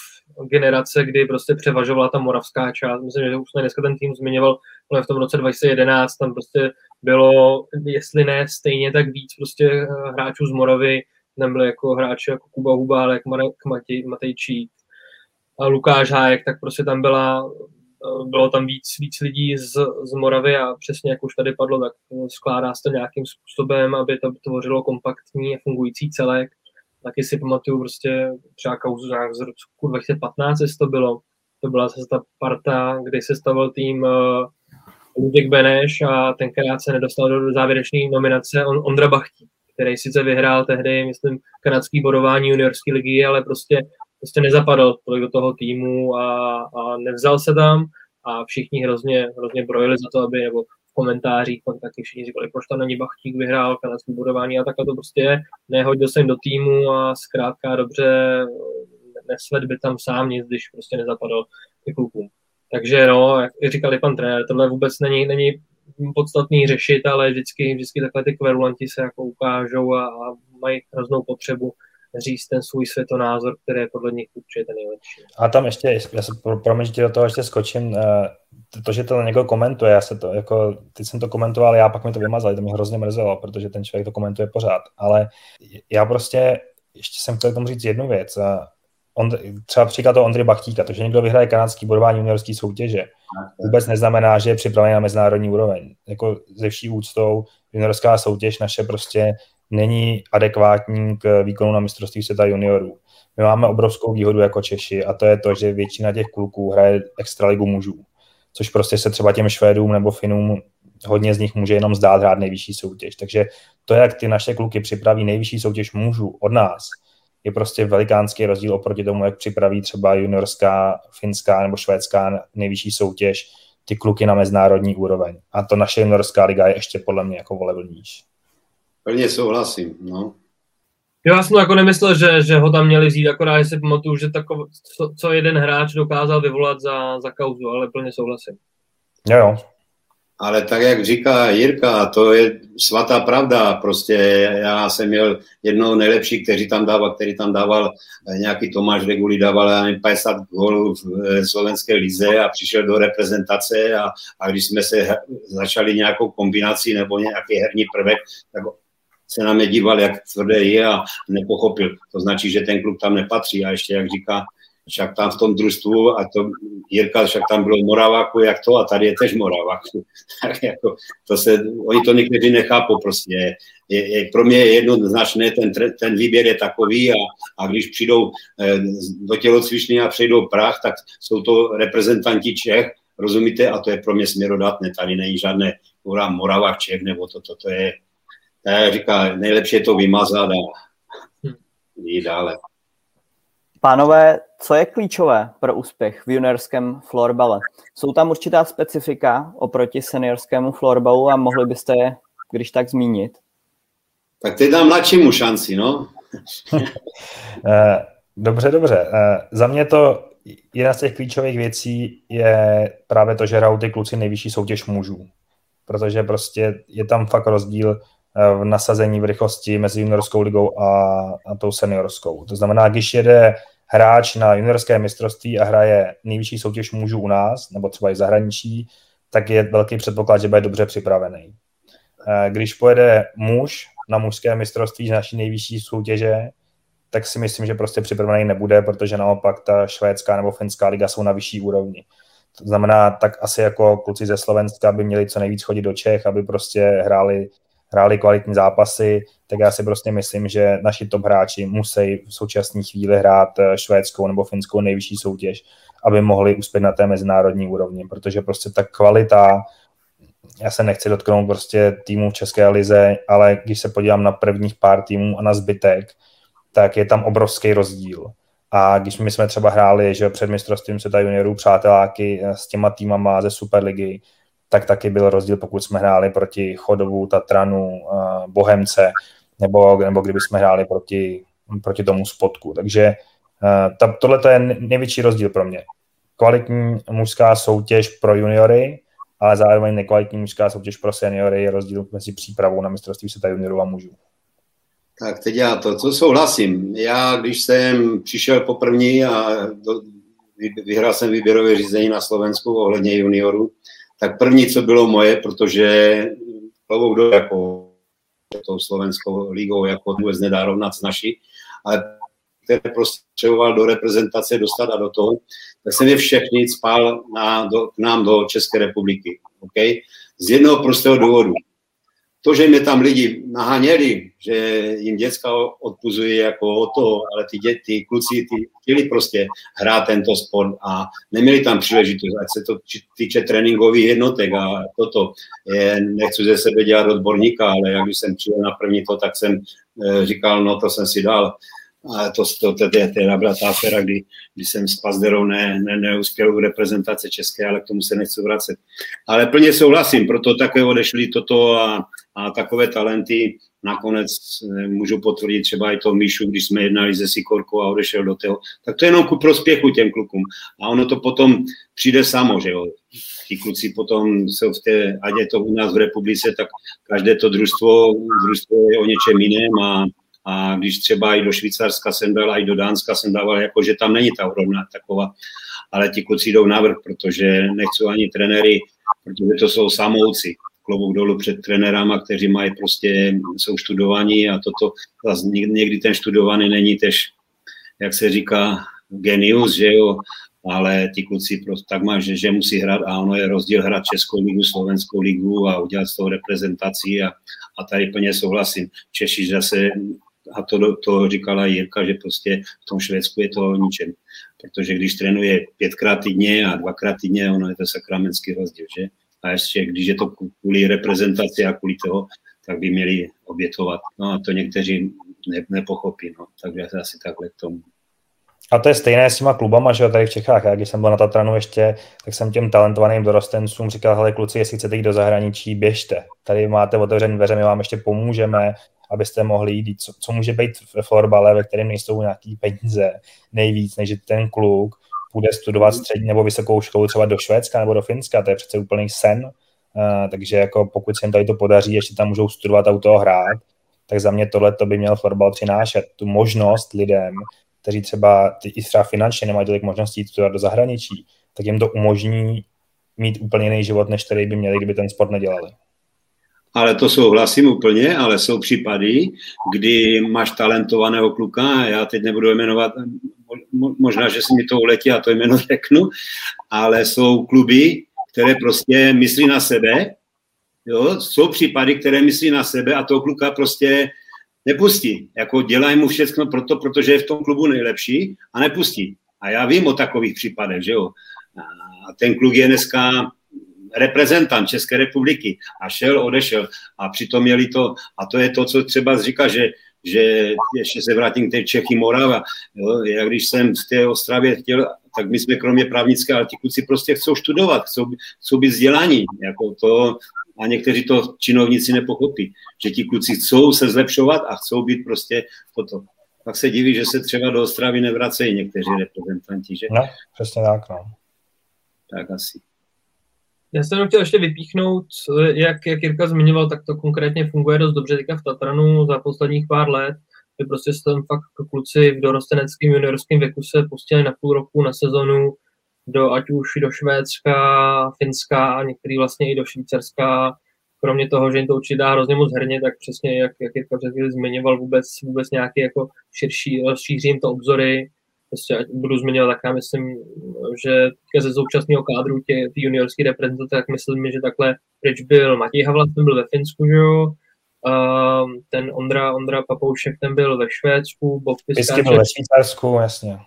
generace, kdy prostě převažovala ta moravská část. Myslím, že už jsme dneska ten tým zmiňoval, ale v tom roce 2011 tam prostě bylo, jestli ne stejně, tak víc prostě hráčů z Moravy, tam byli jako hráči jako Kuba Hubálek, Marek Matej, Matejčík, Lukáš Hájek, tak prostě tam byla, bylo tam víc, víc lidí z, z Moravy a přesně jak už tady padlo, tak skládá se to nějakým způsobem, aby to tvořilo kompaktní a fungující celek. Taky si pamatuju prostě třeba kauzu z roku 2015, jestli to bylo. To byla zase ta parta, kdy se stavil tým uh, Luděk Beneš a tenkrát se nedostal do závěrečné nominace on, Ondra Bachtí, který sice vyhrál tehdy, myslím, kanadský bodování juniorské ligy, ale prostě prostě nezapadl tolik do toho týmu a, a nevzal se tam a všichni hrozně, hrozně brojili za to, aby, nebo v komentářích pak taky všichni říkali, proč tam není Bachtík, vyhrál kanadský budování a takhle to prostě. Nehodil jsem do týmu a zkrátka dobře nesved by tam sám nic, když prostě nezapadl ty klukům. Takže no, jak říkal pan trenér, tohle vůbec není, není podstatný řešit, ale vždycky, vždycky takhle ty kverulanti se jako ukážou a, a mají hroznou potřebu říct ten svůj světonázor, který je podle nich určitě nejlepší. A tam ještě, já se promiň, že do toho ještě skočím, eh, to, že to někdo komentuje, já se to, jako, teď jsem to komentoval, já pak mi to vymazali, to mě hrozně mrzelo, protože ten člověk to komentuje pořád, ale já prostě, ještě jsem chtěl tomu říct jednu věc, on, třeba příklad to Ondry Bachtíka, to, že někdo vyhraje kanadský bodování juniorské soutěže, vůbec neznamená, že je připravený na mezinárodní úroveň. Jako ze vší úctou juniorská soutěž naše prostě není adekvátní k výkonu na mistrovství světa juniorů. My máme obrovskou výhodu jako Češi a to je to, že většina těch kluků hraje extraligu mužů, což prostě se třeba těm Švédům nebo Finům hodně z nich může jenom zdát hrát nejvyšší soutěž. Takže to, jak ty naše kluky připraví nejvyšší soutěž mužů od nás, je prostě velikánský rozdíl oproti tomu, jak připraví třeba juniorská, finská nebo švédská nejvyšší soutěž ty kluky na mezinárodní úroveň. A to naše juniorská liga je ještě podle mě jako níž. Plně souhlasím, no. Jo, já jsem jako nemyslel, že, že ho tam měli vzít, akorát že si pamatuju, že takov, co, co jeden hráč dokázal vyvolat za, za kauzu, ale plně souhlasím. Jo, jo. Ale tak, jak říká Jirka, to je svatá pravda. Prostě já jsem měl jednoho nejlepší, který tam dával, který tam dával eh, nějaký Tomáš Reguli, dával 50 gólů v eh, slovenské lize a přišel do reprezentace a, a když jsme se začali nějakou kombinací nebo nějaký herní prvek, tak se na mě díval, jak tvrdé je a nepochopil. To značí, že ten klub tam nepatří. A ještě, jak říká, však tam v tom družstvu, a to Jirka, však tam bylo Moraváku, jak to, a tady je tež Moraváku. tak jako, to se, oni to někteří nechápou prostě. Je, je, pro mě je jednoznačné, ten, ten výběr je takový a, a když přijdou eh, do tělocvičny a přejdou Prah, tak jsou to reprezentanti Čech, rozumíte, a to je pro mě směrodatné, tady není žádné Morava Čech, nebo to, to, to je, já říká, nejlepší je to vymazat a hm. jít dále. Pánové, co je klíčové pro úspěch v juniorském florbale? Jsou tam určitá specifika oproti seniorskému florbalu a mohli byste je, když tak, zmínit? Tak teď dám mladšímu šanci, no. Eh, dobře, dobře. Eh, za mě to jedna z těch klíčových věcí je právě to, že hrajou ty kluci nejvyšší soutěž mužů. Protože prostě je tam fakt rozdíl v nasazení v rychlosti mezi juniorskou ligou a, a tou seniorskou. To znamená, když jede hráč na juniorské mistrovství a hraje nejvyšší soutěž mužů u nás, nebo třeba i zahraničí, tak je velký předpoklad, že bude dobře připravený. Eh, když pojede muž na mužské mistrovství z naší nejvyšší soutěže, tak si myslím, že prostě připravený nebude, protože naopak ta švédská nebo finská liga jsou na vyšší úrovni. To znamená, tak asi jako kluci ze Slovenska by měli co nejvíc chodit do Čech, aby prostě hráli hráli kvalitní zápasy, tak já si prostě myslím, že naši top hráči musí v současné chvíli hrát eh, švédskou nebo finskou nejvyšší soutěž, aby mohli uspět na té mezinárodní úrovni, protože prostě ta kvalita, já se nechci dotknout prostě týmů v České lize, ale když se podívám na prvních pár týmů a na zbytek, tak je tam obrovský rozdíl. A když my jsme třeba hráli že před mistrovstvím světa juniorů přáteláky eh, s těma týmama ze Superligy, tak taky byl rozdíl, pokud jsme hráli proti Chodovu, Tatranu, Bohemce, nebo, nebo kdyby jsme hráli proti, proti tomu spotku. Takže ta, tohle je největší rozdíl pro mě. Kvalitní mužská soutěž pro juniory, ale zároveň nekvalitní mužská soutěž pro seniory je rozdíl mezi přípravou na mistrovství světa juniorů a mužů. Tak teď já to, co souhlasím. Já, když jsem přišel poprvé a do, vyhrál jsem výběrové řízení na Slovensku ohledně juniorů, tak první, co bylo moje, protože klobouk do jako tou slovenskou ligou jako vůbec nedá rovnat s naší, ale které prostě do reprezentace dostat a do toho, tak jsem je všechny spál na, do, k nám do České republiky. Okay? Z jednoho prostého důvodu to, že mě tam lidi naháněli, že jim děcka odpuzují jako o to, ale ty děti, kluci, ty chtěli prostě hrát tento sport a neměli tam příležitost, ať se to týče tréninkových jednotek a toto. Je, nechci ze sebe dělat odborníka, ale jak když jsem přijel na první to, tak jsem e, říkal, no to jsem si dal. A to, to, to, to, to byla ta aféra, kdy, kdy jsem s Pazderou ne, ne, neuspěl u reprezentace české, ale k tomu se nechci vracet. Ale plně souhlasím, proto také odešli toto a, a takové talenty nakonec eh, můžu potvrdit třeba i to Míšu, když jsme jednali se Sikorkou a odešel do toho, tak to je jenom ku prospěchu těm klukům. A ono to potom přijde samo, že jo. Ti kluci potom jsou v té, ať je to u nás v republice, tak každé to družstvo, družstvo je o něčem jiném a a když třeba i do Švýcarska jsem byl, a i do Dánska jsem dával, jako že tam není ta úrovna taková, ale ti kluci jdou navrh, protože nechcou ani trenéry, protože to jsou samouci. Klobouk dolů před trenérama, kteří mají prostě, jsou študovaní a toto, někdy ten študovaný není tež, jak se říká, genius, že jo, ale ti kluci prostě tak mají, že, že musí hrát a ono je rozdíl hrát Českou ligu, Slovenskou ligu a udělat s tou reprezentací a, a tady plně souhlasím. Češi zase a to, to říkala Jirka, že prostě v tom Švédsku je to ničem. Protože když trénuje pětkrát týdně a dvakrát týdně, ono je to sakramentský rozdíl, že? A ještě, když je to kvůli reprezentaci a kvůli toho, tak by měli obětovat. No a to někteří ne, nepochopí, no. Takže asi takhle k tomu. A to je stejné s těma klubama, že jo, tady v Čechách. Já když jsem byl na Tatranu ještě, tak jsem těm talentovaným dorostencům říkal, hele kluci, jestli chcete jít do zahraničí, běžte. Tady máte otevřené dveře, my vám ještě pomůžeme, abyste mohli jít. Co, co může být ve florbale, ve kterém nejsou nějaký peníze nejvíc, než ten kluk půjde studovat střední nebo vysokou školu třeba do Švédska nebo do Finska, to je přece úplný sen. Uh, takže jako pokud se jim tady to podaří, ještě tam můžou studovat a u toho hrát, tak za mě tohle to by měl florbal přinášet. Tu možnost lidem, kteří třeba i třeba finančně nemají tolik možností jít do zahraničí, tak jim to umožní mít úplně jiný život, než který by měli, kdyby ten sport nedělali. Ale to souhlasím úplně, ale jsou případy, kdy máš talentovaného kluka, já teď nebudu jmenovat, možná, že si mi to uletí a to jméno řeknu, ale jsou kluby, které prostě myslí na sebe, jo? jsou případy, které myslí na sebe a toho kluka prostě nepustí. Jako dělají mu všechno proto, protože je v tom klubu nejlepší a nepustí. A já vím o takových případech, že jo. A ten kluk je dneska reprezentant České republiky a šel, odešel a přitom měli to, a to je to, co třeba říká, že, že ještě se vrátím k té Čechy Morava, jo, já když jsem v té Ostravě chtěl, tak my jsme kromě právnické, ale ti kluci prostě chcou studovat, chcou, chcou být vzdělaní, jako to, a někteří to činovníci nepochopí, že ti kluci chcou se zlepšovat a chcou být prostě toto. Pak se diví, že se třeba do Ostravy nevracejí někteří reprezentanti, že? No, přesně tak, no. Tak asi. Já jsem chtěl ještě vypíchnout, jak, jak Jirka zmiňoval, tak to konkrétně funguje dost dobře teďka v Tatranu za posledních pár let, kdy prostě se tam fakt kluci v dorosteneckém juniorském věku se pustili na půl roku, na sezonu, do, ať už do Švédska, Finska a některý vlastně i do Švýcarska. Kromě toho, že jim to určitě dá hrozně moc herně, tak přesně jak, jak Jirka zmiňoval, vůbec, vůbec nějaký jako širší, rozšíří jim to obzory. Prostě ať budu zmiňovat, tak já myslím, že ze současného kádru tě, ty juniorský reprezentace, tak myslím, že takhle pryč byl Matěj Havla, ten byl ve Finsku, že jo, Uh, ten Ondra, Ondra Papoušek, ten byl ve Švédsku, Bob Vždycky byl ve Švýcarsku, jasně.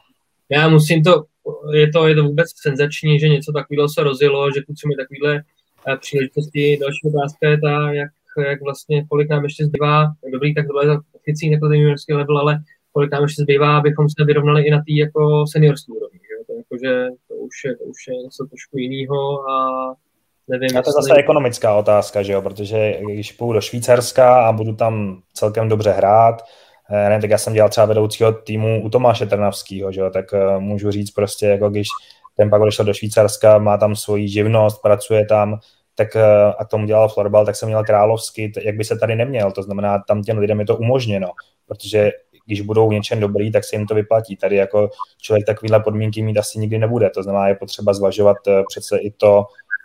Já musím to, je to, je to vůbec senzační, že něco takového se rozjelo, že kluci mají takovéhle eh, příležitosti. Další otázka je ta, jak, jak vlastně, kolik nám ještě zbývá, dobrý, tak tohle je oficiální jako ten juniorský level, ale kolik nám ještě zbývá, abychom se vyrovnali i na té jako seniorské úrovni. Že? To, jako, že to, už je, to už je něco trošku jiného a nevím. A to je zase ekonomická otázka, že jo? protože když půjdu do Švýcarska a budu tam celkem dobře hrát, Eh, ne, tak já jsem dělal třeba vedoucího týmu u Tomáše Trnavského, že jo, tak uh, můžu říct prostě, jako když ten pak odešel do Švýcarska, má tam svoji živnost, pracuje tam, tak uh, a tomu dělal florbal, tak jsem měl královský, jak by se tady neměl, to znamená, tam těm lidem je to umožněno, protože když budou v něčem dobrý, tak se jim to vyplatí. Tady jako člověk takovýhle podmínky mít asi nikdy nebude, to znamená, je potřeba zvažovat uh, přece i to,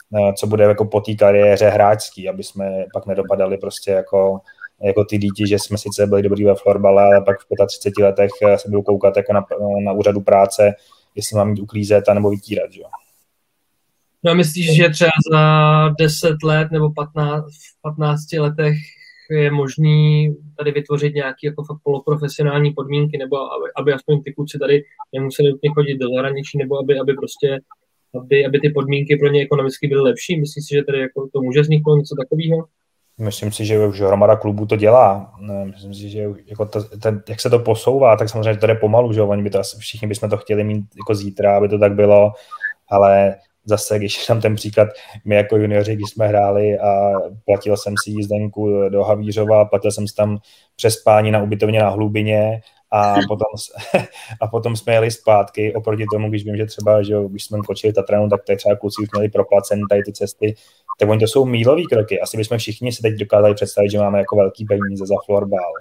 uh, co bude jako po té kariéře hráčský, aby jsme pak nedopadali prostě jako jako ty děti, že jsme sice byli dobrý ve florbale, ale pak v 35 letech eh, se budu koukat jako na, na úřadu práce, jestli mám mít uklízet a nebo vytírat. Že? No a myslíš, že třeba za 10 let nebo 15, 15 letech je možný tady vytvořit nějaké jako fakt poloprofesionální podmínky, nebo aby, aby aspoň ty kluci tady nemuseli nutně chodit do zahraničí, nebo aby, aby prostě aby, aby ty podmínky pro ně ekonomicky byly lepší. Myslíš si, že tady jako to může vzniknout něco takového? Myslím si, že už hromada klubů to dělá. Myslím si, že jako to, ten, jak se to posouvá, tak samozřejmě to jde pomalu, že oni by to, všichni bychom to chtěli mít jako zítra, aby to tak bylo, ale zase, když tam ten příklad, my jako junioři, když jsme hráli a platil jsem si jízdenku do Havířova, platil jsem si tam přespání na ubytovně na Hlubině a potom, a potom jsme jeli zpátky, oproti tomu, když vím, že třeba, že když jsme kočili Tatranu, tak třeba kluci už měli proplacen tady ty cesty, tak oni to jsou mílové kroky. Asi bychom všichni si teď dokázali představit, že máme jako velký peníze za florbal.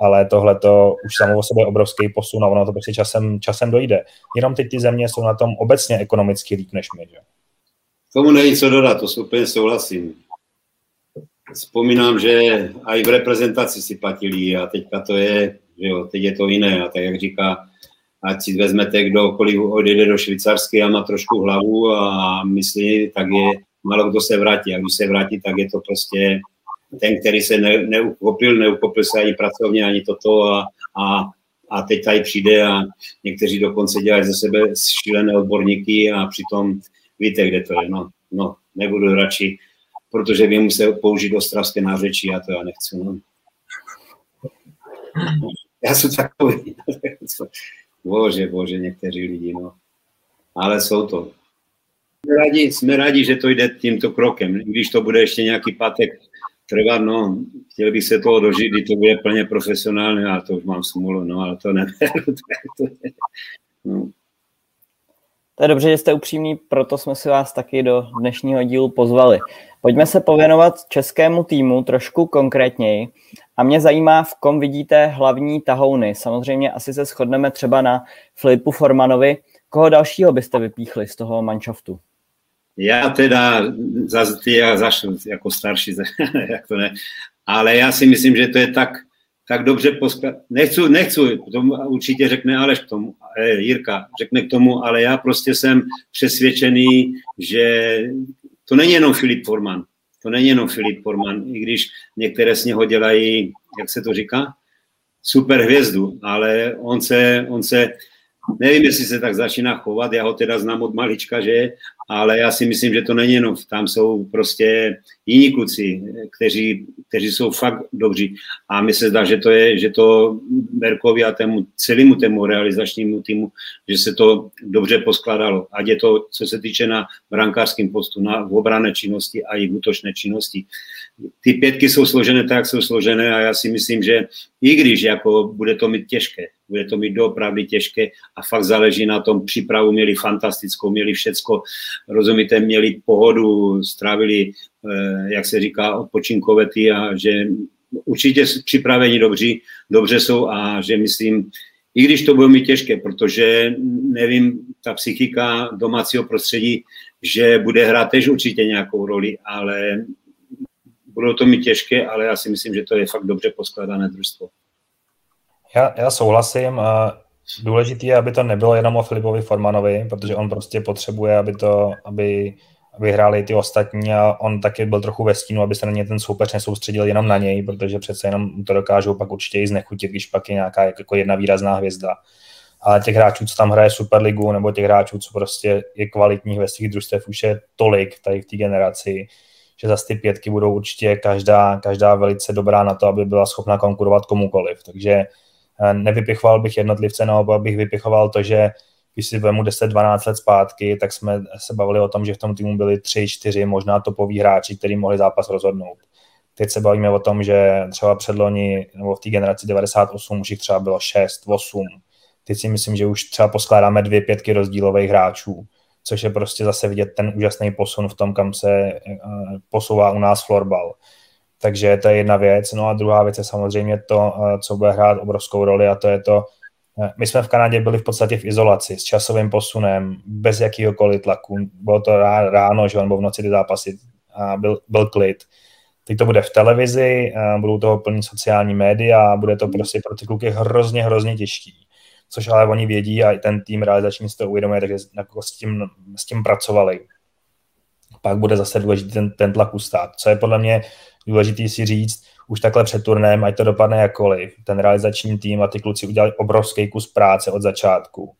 Ale tohle to už samo o sobě obrovský posun a ono to prostě časem, časem dojde. Jenom teď ty země jsou na tom obecně ekonomicky líp než my. Že? Tomu není co dodat, to úplně souhlasím. Vzpomínám, že i v reprezentaci si platili a teďka to je, že jo, teď je to jiné a tak jak říká, ať si vezmete, kdo kolik odjede do Švýcarsky a má trošku hlavu a myslí, tak je málo kdo se vrátí. A když se vrátí, tak je to prostě ten, který se ne, neukopil, neukopil se ani pracovně, ani toto a, a, a teď tady přijde a někteří dokonce dělají ze sebe šílené odborníky a přitom víte, kde to je. No, no nebudu radši protože vím muset použít ostravské nářečí a to já nechci. No. Já jsem takový. bože, bože, někteří lidi, no. Ale jsou to. Jsme rádi, jsme rádi, že to jde tímto krokem. Když to bude ještě nějaký pátek trvat, no, chtěl bych se toho dožít, kdy to bude plně profesionálně, ale to už mám smůlu, no, ale to neberu. no. To je dobře, že jste upřímní, proto jsme si vás taky do dnešního dílu pozvali. Pojďme se pověnovat českému týmu trošku konkrétněji. A mě zajímá, v kom vidíte hlavní tahouny. Samozřejmě asi se shodneme třeba na Filipu Formanovi. Koho dalšího byste vypíchli z toho manšaftu? Já teda zase ty já zašel jako starší, jak to ne, ale já si myslím, že to je tak, tak dobře poskla... Nechci, nechci, tomu určitě řekne Aleš k tomu, eh, Jirka řekne k tomu, ale já prostě jsem přesvědčený, že to není jenom Filip Forman, to není jenom Filip Forman, i když některé z něho dělají, jak se to říká, super hvězdu, ale on se, on se nevím, jestli se tak začíná chovat, já ho teda znám od malička, že ale já si myslím, že to není jenom, tam jsou prostě jiní kluci, kteří, kteří jsou fakt dobří a mi se zdá, že to je, že to Berkovi a tému, celému tému realizačnímu týmu, že se to dobře poskladalo. Ať je to, co se týče na brankářském postu, na v obrané činnosti a i v útočné činnosti. Ty pětky jsou složené tak, jak jsou složené a já si myslím, že i když jako bude to mít těžké, bude to mít doopravdy těžké a fakt záleží na tom, přípravu měli fantastickou, měli všecko, rozumíte, měli pohodu, strávili, eh, jak se říká, odpočinkové ty a že určitě připraveni dobří, dobře jsou a že myslím, i když to bude mít těžké, protože nevím, ta psychika domácího prostředí, že bude hrát tež určitě nějakou roli, ale budou to mít těžké, ale já si myslím, že to je fakt dobře poskladané družstvo. Já, já souhlasím. Důležité je, aby to nebylo jenom o Filipovi Formanovi, protože on prostě potřebuje, aby to, aby, aby hráli ty ostatní a on taky byl trochu ve stínu, aby se na ně ten soupeř nesoustředil jenom na něj, protože přece jenom to dokážou pak určitě i znechutit, když pak je nějaká jako jedna výrazná hvězda. Ale těch hráčů, co tam hraje Superligu, nebo těch hráčů, co prostě je kvalitních ve svých družstvech, už je tolik tady v té generaci, že zase ty pětky budou určitě každá, každá velice dobrá na to, aby byla schopna konkurovat komukoliv. Takže nevypichoval bych jednotlivce, naopak bych vypichoval to, že když si vemu 10-12 let zpátky, tak jsme se bavili o tom, že v tom týmu byli 3-4 možná topoví hráči, kteří mohli zápas rozhodnout. Teď se bavíme o tom, že třeba předloni nebo v té generaci 98 už jich třeba bylo 6, 8. Teď si myslím, že už třeba poskládáme dvě pětky rozdílových hráčů, což je prostě zase vidět ten úžasný posun v tom, kam se eh, posouvá u nás florbal. Takže to je jedna věc. No a druhá věc je samozřejmě to, eh, co bude hrát obrovskou roli a to je to, eh, my jsme v Kanadě byli v podstatě v izolaci s časovým posunem, bez jakýhokoliv tlaku. Bylo to ráno, že on byl v noci ty zápasy a byl, byl klid. Teď to bude v televizi, budou toho plní sociální média a bude to prostě pro ty kluky hrozně, hrozně těžký. Což ale oni vědí a i ten tým realizační si to uvědomuje, takže jako s, tím, s tím pracovali. Pak bude zase důležitý ten, ten tlak ustát. Co je podle mě důležitý si říct, už takhle před turnem, ať to dopadne jakkoliv. Ten realizační tým a ty kluci udělali obrovský kus práce od začátku.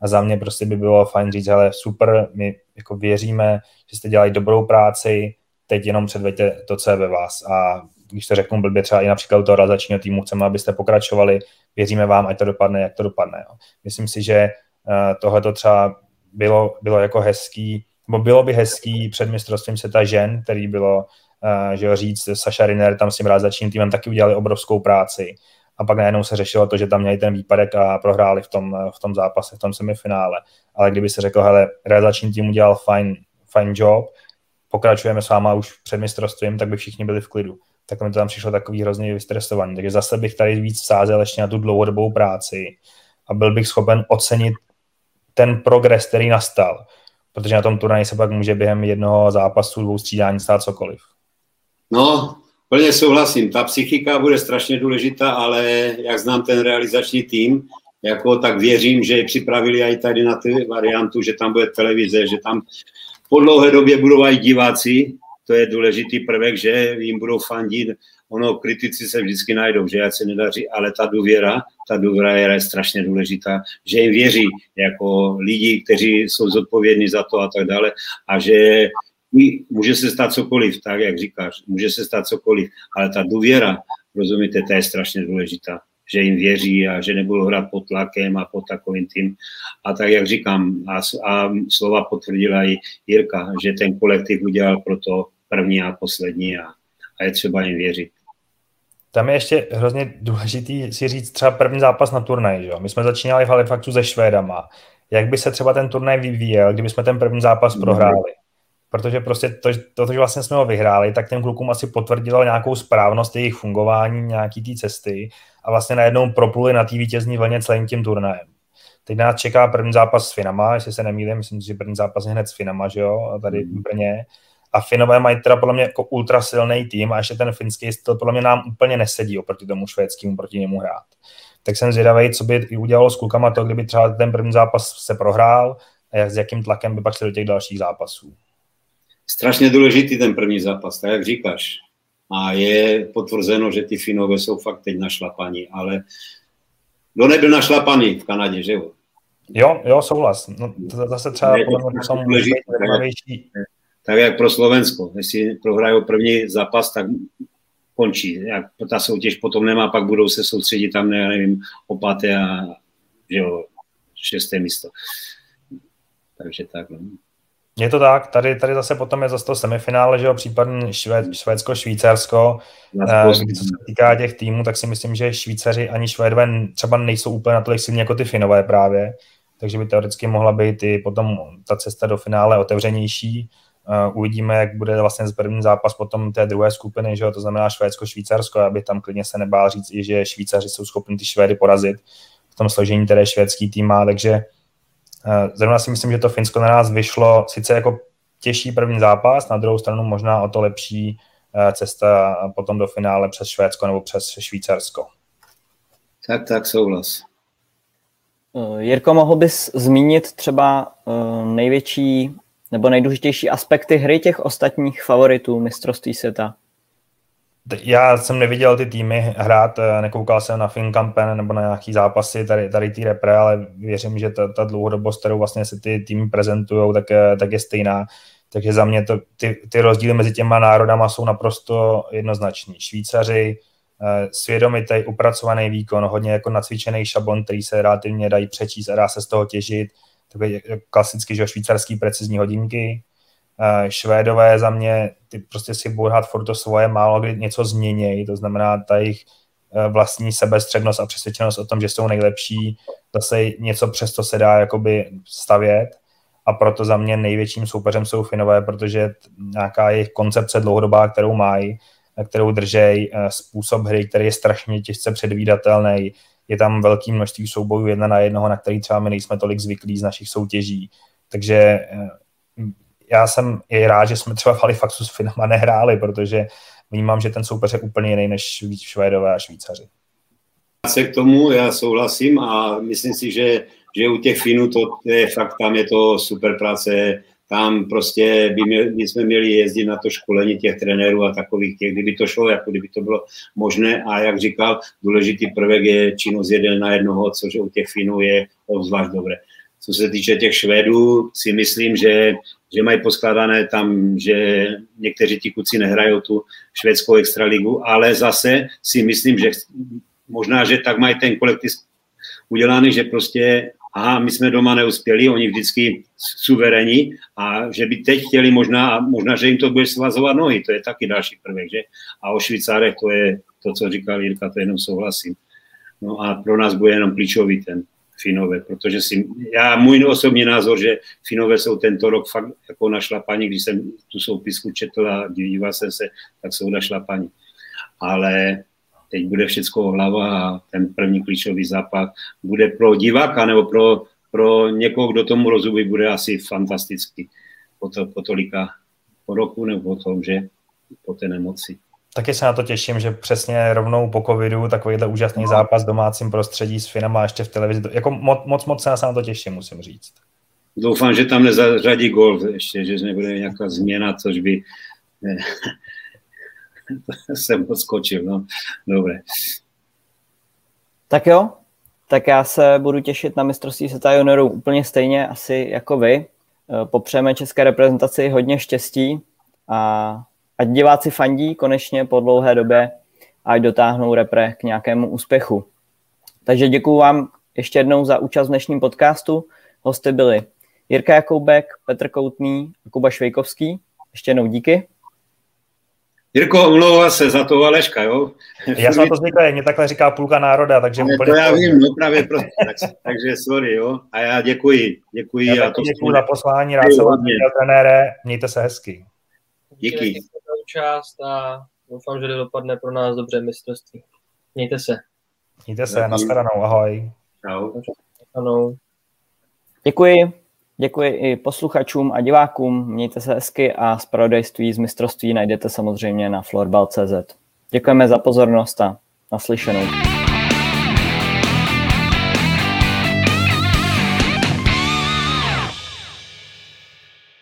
A za mě prostě by bylo fajn říct, hele, super, my jako věříme, že jste dělali dobrou práci, teď jenom předveďte to, co je ve vás. A když to řeknu blbě, třeba i například toho realizačního týmu, chceme, abyste pokračovali, věříme vám, ať to dopadne, jak to dopadne. Jo. Myslím si, že uh, tohle to třeba bylo, bylo jako hezký, nebo bylo by hezký před mistrovstvím světa žen, který bylo že jo, říct, Saša Riner tam s tím realizačním týmem taky udělali obrovskou práci. A pak najednou se řešilo to, že tam měli ten výpadek a prohráli v tom, v tom zápase, v tom semifinále. Ale kdyby se řekl, hele, realizační tým udělal fajn, fajn job, pokračujeme s váma už před mistrovstvím, tak by všichni byli v klidu. Tak mi to tam přišlo takový hrozně vystresovaný. Takže zase bych tady víc vsázel ještě na tu dlouhodobou práci a byl bych schopen ocenit ten progres, který nastal. Protože na tom turnaji se pak může během jednoho zápasu, dvou střídání stát cokoliv. No, plně souhlasím. Ta psychika bude strašně důležitá, ale jak znám ten realizační tým, jako tak věřím, že je připravili i tady na tu variantu, že tam bude televize, že tam po dlouhé době budou i diváci, to je důležitý prvek, že jim budou fandit. Ono, kritici se vždycky najdou, že jak se nedaří, ale ta důvěra, ta důvěra je strašně důležitá, že jim věří jako lidi, kteří jsou zodpovědní za to a tak dále a že může se stát cokoliv, tak jak říkáš, může se stát cokoliv, ale ta důvěra, rozumíte, ta je strašně důležitá že jim věří a že nebudou hrát pod tlakem a pod takovým tím. A tak, jak říkám, a, a slova potvrdila i Jirka, že ten kolektiv udělal pro to první a poslední a, a je třeba jim věřit. Tam je ještě hrozně důležitý si říct třeba první zápas na turnaj. Že? My jsme začínali v Halifaxu se Švédama. Jak by se třeba ten turnaj vyvíjel, kdyby jsme ten první zápas prohráli? Protože prostě to, to, že vlastně jsme ho vyhráli, tak těm klukům asi potvrdilo nějakou správnost jejich fungování, nějaký té cesty a vlastně najednou propluli na té vítězní vlně celým tím turnajem. Teď nás čeká první zápas s Finama, jestli se nemýlím, myslím že první zápas je hned s Finama, že jo, tady v Brně. A Finové mají teda podle mě jako ultra silný tým a ještě ten finský styl podle mě nám úplně nesedí oproti tomu švédskému, proti němu hrát. Tak jsem zvědavý, co by udělalo s klukama to, kdyby třeba ten první zápas se prohrál a s jakým tlakem by pak šli do těch dalších zápasů. Strašně důležitý ten první zápas, tak jak říkáš. A je potvrzeno, že ty Finové jsou fakt teď našlapaní, ale kdo nebyl našlapaný v Kanadě, že jo? Jo, jo, souhlas. No, to zase třeba je to důležitý, tak, tak jak pro Slovensko. Jestli prohrajou první zápas, tak končí. Jak ta soutěž potom nemá, pak budou se soustředit tam, ne, nevím, o páté a že jo, šesté místo. Takže takhle. Je to tak, tady, tady zase potom je zase to semifinále, že jo, případně Švéd, Švédsko, Švýcarsko. Eh, Když co se týká těch týmů, tak si myslím, že Švýcaři ani Švédové třeba nejsou úplně natolik silní jako ty Finové právě, takže by teoreticky mohla být i potom ta cesta do finále otevřenější. Uh, uvidíme, jak bude vlastně první zápas potom té druhé skupiny, že jo, to znamená Švédsko, Švýcarsko, aby tam klidně se nebál říct i, že Švýcaři jsou schopni ty Švédy porazit v tom složení, které švédský tým má, takže zrovna si myslím, že to Finsko na nás vyšlo sice jako těžší první zápas, na druhou stranu možná o to lepší uh, cesta potom do finále přes Švédsko nebo přes Švýcarsko. Tak, tak, souhlas. Jirko, mohl bys zmínit třeba největší nebo nejdůležitější aspekty hry těch ostatních favoritů mistrovství světa? Já jsem neviděl ty týmy hrát, eh, nekoukal jsem na Finkampen nebo na nějaký zápasy, tady, tady ty repre, ale věřím, že ta, ta dlouhodobost, kterou vlastně se ty týmy prezentují, tak, tak je stejná. Takže za mě to, ty, ty rozdíly mezi těma národama jsou naprosto jednoznační. Švýcaři, eh, svědomitý, upracovaný výkon, hodně jako nacvičený šablon, který se relativně dají přečíst a dá se z toho těžit takové klasicky, že švýcarský precizní hodinky. Eh, Švédové za mě, ty prostě si budou hrát furt to svoje, málo kdy něco změnějí, to znamená ta jejich eh, vlastní sebestřednost a přesvědčenost o tom, že jsou nejlepší, zase něco přesto se dá jakoby stavět a proto za mě největším soupeřem jsou Finové, protože nějaká jejich koncepce dlouhodobá, kterou mají, kterou držej, eh, způsob hry, který je strašně těžce předvídatelný, je tam velké množství soubojů jedna na jednoho, na který třeba my nejsme tolik zvyklí z našich soutěží. Takže já jsem i rád, že jsme třeba v Halifaxu s Finama nehráli, protože vnímám, že ten soupeř je úplně jiný než Švédové a Švýcaři. Se k tomu já souhlasím a myslím si, že, že u těch Finů to je fakt, tam je to super práce, tam prostě by, měl, by jsme měli jezdit na to školení těch trenérů a takových těch, kdyby to šlo, jako kdyby to bylo možné a jak říkal, důležitý prvek je činnost jeden na jednoho, což u těch Finů je obzvlášť dobré. Co se týče těch Švédů, si myslím, že, že mají poskládané tam, že někteří ti kuci nehrajou tu švédskou extraligu, ale zase si myslím, že možná, že tak mají ten kolektiv udělaný, že prostě aha, my jsme doma neuspěli, oni vždycky suverení a že by teď chtěli možná, možná, že jim to bude svazovat nohy, to je taky další prvek, že? A o Švýcárech to je to, co říkal Jirka, to jenom souhlasím. No a pro nás bude jenom klíčový ten Finové, protože si, já, můj osobní názor, že Finové jsou tento rok fakt jako paní, když jsem tu soupisku četl a díval jsem se, tak jsou paní. Ale teď bude všechno hlava a ten první klíčový zápas bude pro diváka nebo pro, pro někoho, kdo tomu rozumí, bude asi fantastický po, to, po tolika po roku nebo po tom, že po té nemoci. Taky se na to těším, že přesně rovnou po covidu takovýhle úžasný no. zápas v domácím prostředí s Finama ještě v televizi. Jako moc, moc, moc se na to těším, musím říct. Doufám, že tam nezařadí gol ještě, že nebude nějaká změna, což by ne, jsem odskočil, no. Dobré. Tak jo, tak já se budu těšit na mistrovství světa juniorů úplně stejně asi jako vy. popřejeme české reprezentaci hodně štěstí a ať diváci fandí konečně po dlouhé době a ať dotáhnou repre k nějakému úspěchu. Takže děkuji vám ještě jednou za účast v dnešním podcastu. Hosty byli Jirka Jakoubek, Petr Koutný a Kuba Švejkovský. Ještě jednou díky. Jirko, omlouvá se za to Aleška, jo? Já jsem to zvyklý, mě takhle říká půlka národa, takže ne, úplně... To já vím, no právě proto, tak, takže sorry, jo? A já děkuji, děkuji. Já a to děkuji za poslání, rád se vám měl, trenére, mějte se hezky. Díky. Díky účast a doufám, že to dopadne pro nás dobře mistrovství. Mějte se. Mějte se, nashledanou, ahoj. Čau. Ano. Děkuji. Děkuji i posluchačům a divákům. Mějte se hezky a zpravodajství z mistrovství najdete samozřejmě na florbal.cz. Děkujeme za pozornost a naslyšenou.